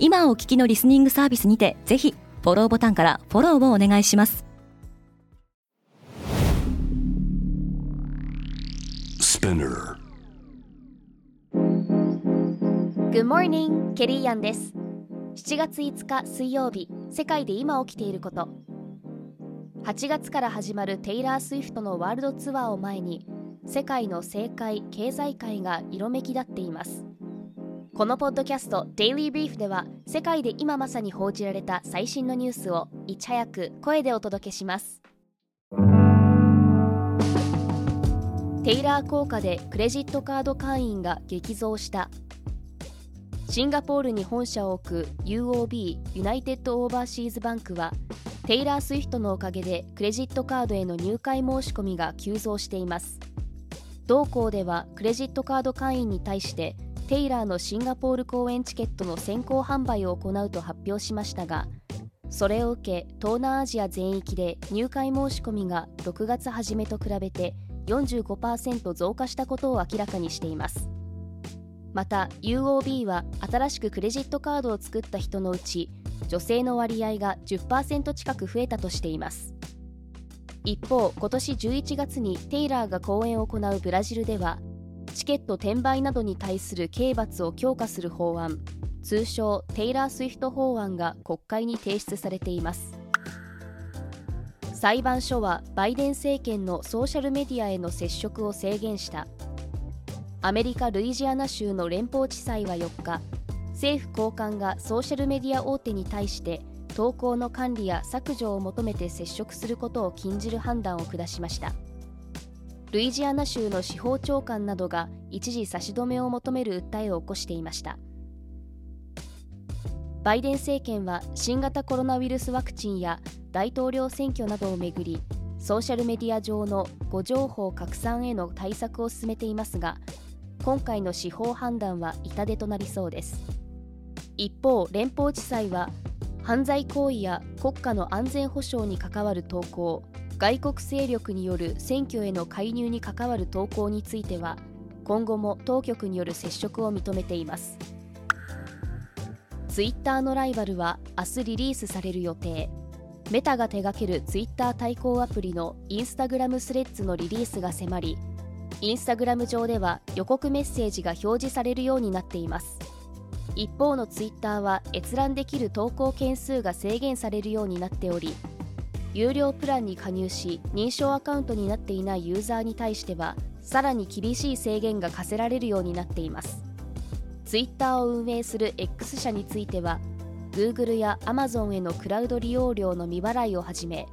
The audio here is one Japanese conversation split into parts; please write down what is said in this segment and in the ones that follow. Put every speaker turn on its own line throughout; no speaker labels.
今お聞きのリスニングサービスにてぜひフォローボタンからフォローをお願いします。
Spinner.
Good morning, ケリーアンです。7月5日水曜日世界で今起きていること。8月から始まるテイラー・スウィフトのワールドツアーを前に世界の政界経済界が色めき立っていますこのポッドキャスト「Daily Brief」では世界で今まさに報じられた最新のニュースをいち早く声でお届けします。テイラー効果でクレジットカード会員が激増した。シンガポールに本社を置く UOB ユナイテッド・オーバーシーズ・バンクはテイラー・スウィフトのおかげでクレジットカードへの入会申し込みが急増しています。同行ではクレジットカード会員に対してテイラーのシンガポール公演チケットの先行販売を行うと発表しましたがそれを受け東南アジア全域で入会申し込みが6月初めと比べて45%増加したことを明らかにしています。また UOB は新しくクレジットカードを作った人のうち女性の割合が10%近く増えたとしています。一方今年11月にテイラーが公演を行うブラジルではチケット転売などに対する刑罰を強化する法案。通称テイラー・スウィフト法案が国会に提出されています。裁判所はバイデン政権のソーシャルメディアへの接触を制限した。アメリカ・ルイジアナ州の連邦地裁は4日政府高官がソーシャルメディア大手に対して投稿の管理や削除を求めて接触することを禁じる判断を下しました。ルイジアナ州の司法長官などが一時差し止めを求める訴えを起こしていました。バイデン政権は新型コロナウイルスワクチンや大統領選挙などをめぐりソーシャルメディア上の誤情報拡散への対策を進めていますが今回の司法判断は痛手となりそうです。一方連邦地裁は犯罪行為や国家の安全保障に関わる投稿外国勢力による選挙への介入に関わる投稿については今後も当局による接触を認めています。ツイッターのライバルは明日リリースされる予定。メタが手掛けるツイッター対抗アプリのインスタグラムスレッズのリリースが迫りインスタグラム上では予告メッセージが表示されるようになっています。一方のツイッターは閲覧できる投稿件数が制限されるようになっており有料プランに加入し認証アカウントになっていないユーザーに対してはさらに厳しい制限が課せられるようになっています。ツイッターを運営する X 社については Google や Amazon へのクラウド利用料の未払いをはじめ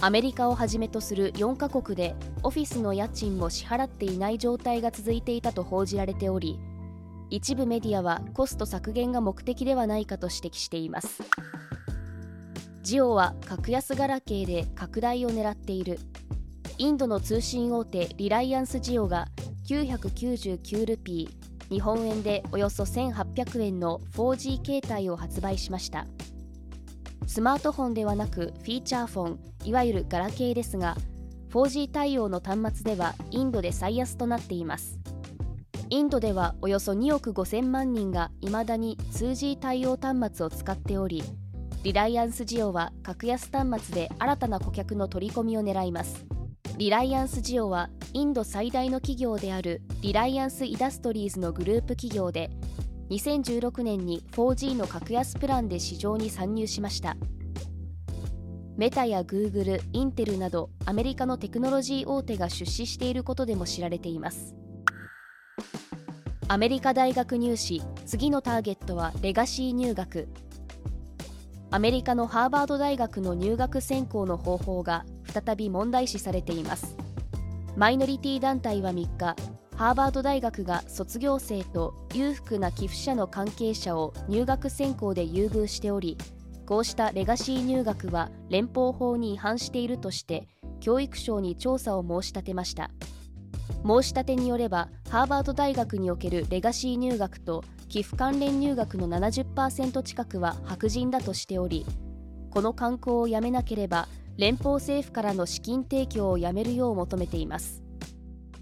アメリカをはじめとする4カ国でオフィスの家賃も支払っていない状態が続いていたと報じられており一部メディアはコスト削減が目的ではないかと指摘しています。ジオは格安ガラケーで拡大を狙っている。インドの通信大手リライアンスジオが999ルピー日本円でおよそ1800円の 4G 携帯を発売しました。スマートフォンではなくフィーチャーフォンいわゆるガラケーですが 4G 対応の端末ではインドで最安となっています。インドではおよそ2億5000万人が未だに 2G 対応端末を使っておりリライアンスジオは格安端末で新たな顧客の取り込みを狙います。リライアンスジオはインド最大の企業であるリライアンス・イダストリーズのグループ企業で2016年に 4G の格安プランで市場に参入しました。メタやグーグル、インテルなどアメリカのテクノロジー大手が出資していることでも知られています。アメリカ大学入試次のターゲットはレガシー入学。アメリカのハーバード大学の入学選考の方法が再び問題視されています。マイノリティ団体は3日ハーバード大学が卒業生と裕福な寄付者の関係者を入学選考で優遇しておりこうしたレガシー入学は連邦法に違反しているとして教育省に調査を申し立てました。申し立てによればハーバード大学におけるレガシー入学と寄付関連入学の70%近くは白人だとしておりこの慣行をやめなければ連邦政府からの資金提供をやめるよう求めています。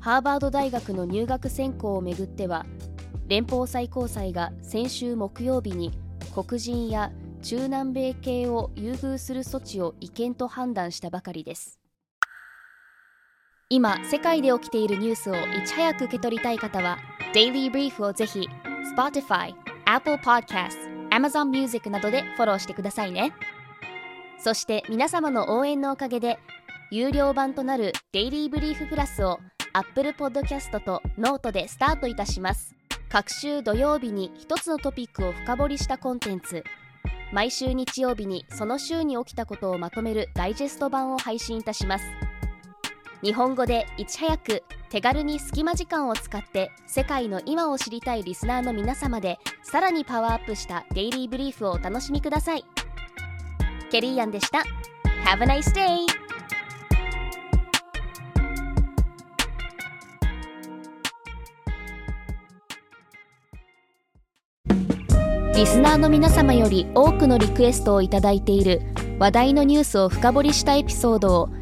ハーバード大学の入学選考をめぐっては連邦最高裁が先週木曜日に黒人や中南米系を優遇する措置を違憲と判断したばかりです。今世界で起きているニュースをいち早く受け取りたい方は「Daily Brief」をぜひ Spotify、Apple Podcast、Amazon Music などでフォローしてくださいね。そして皆様の応援のおかげで有料版となる「Daily Brief プラスを Apple Podcast と Note でスタートいたします。各週土曜日に一つのトピックを深掘りしたコンテンツ。毎週日曜日にその週に起きたことをまとめるダイジェスト版を配信いたします。日本語でいち早く手軽に隙間時間を使って世界の今を知りたいリスナーの皆様でさらにパワーアップしたデイリーブリーフをお楽しみくださいケリーアンでした Have a nice day! リスナーの皆様より多くのリクエストをいただいている話題のニュースを深掘りしたエピソードを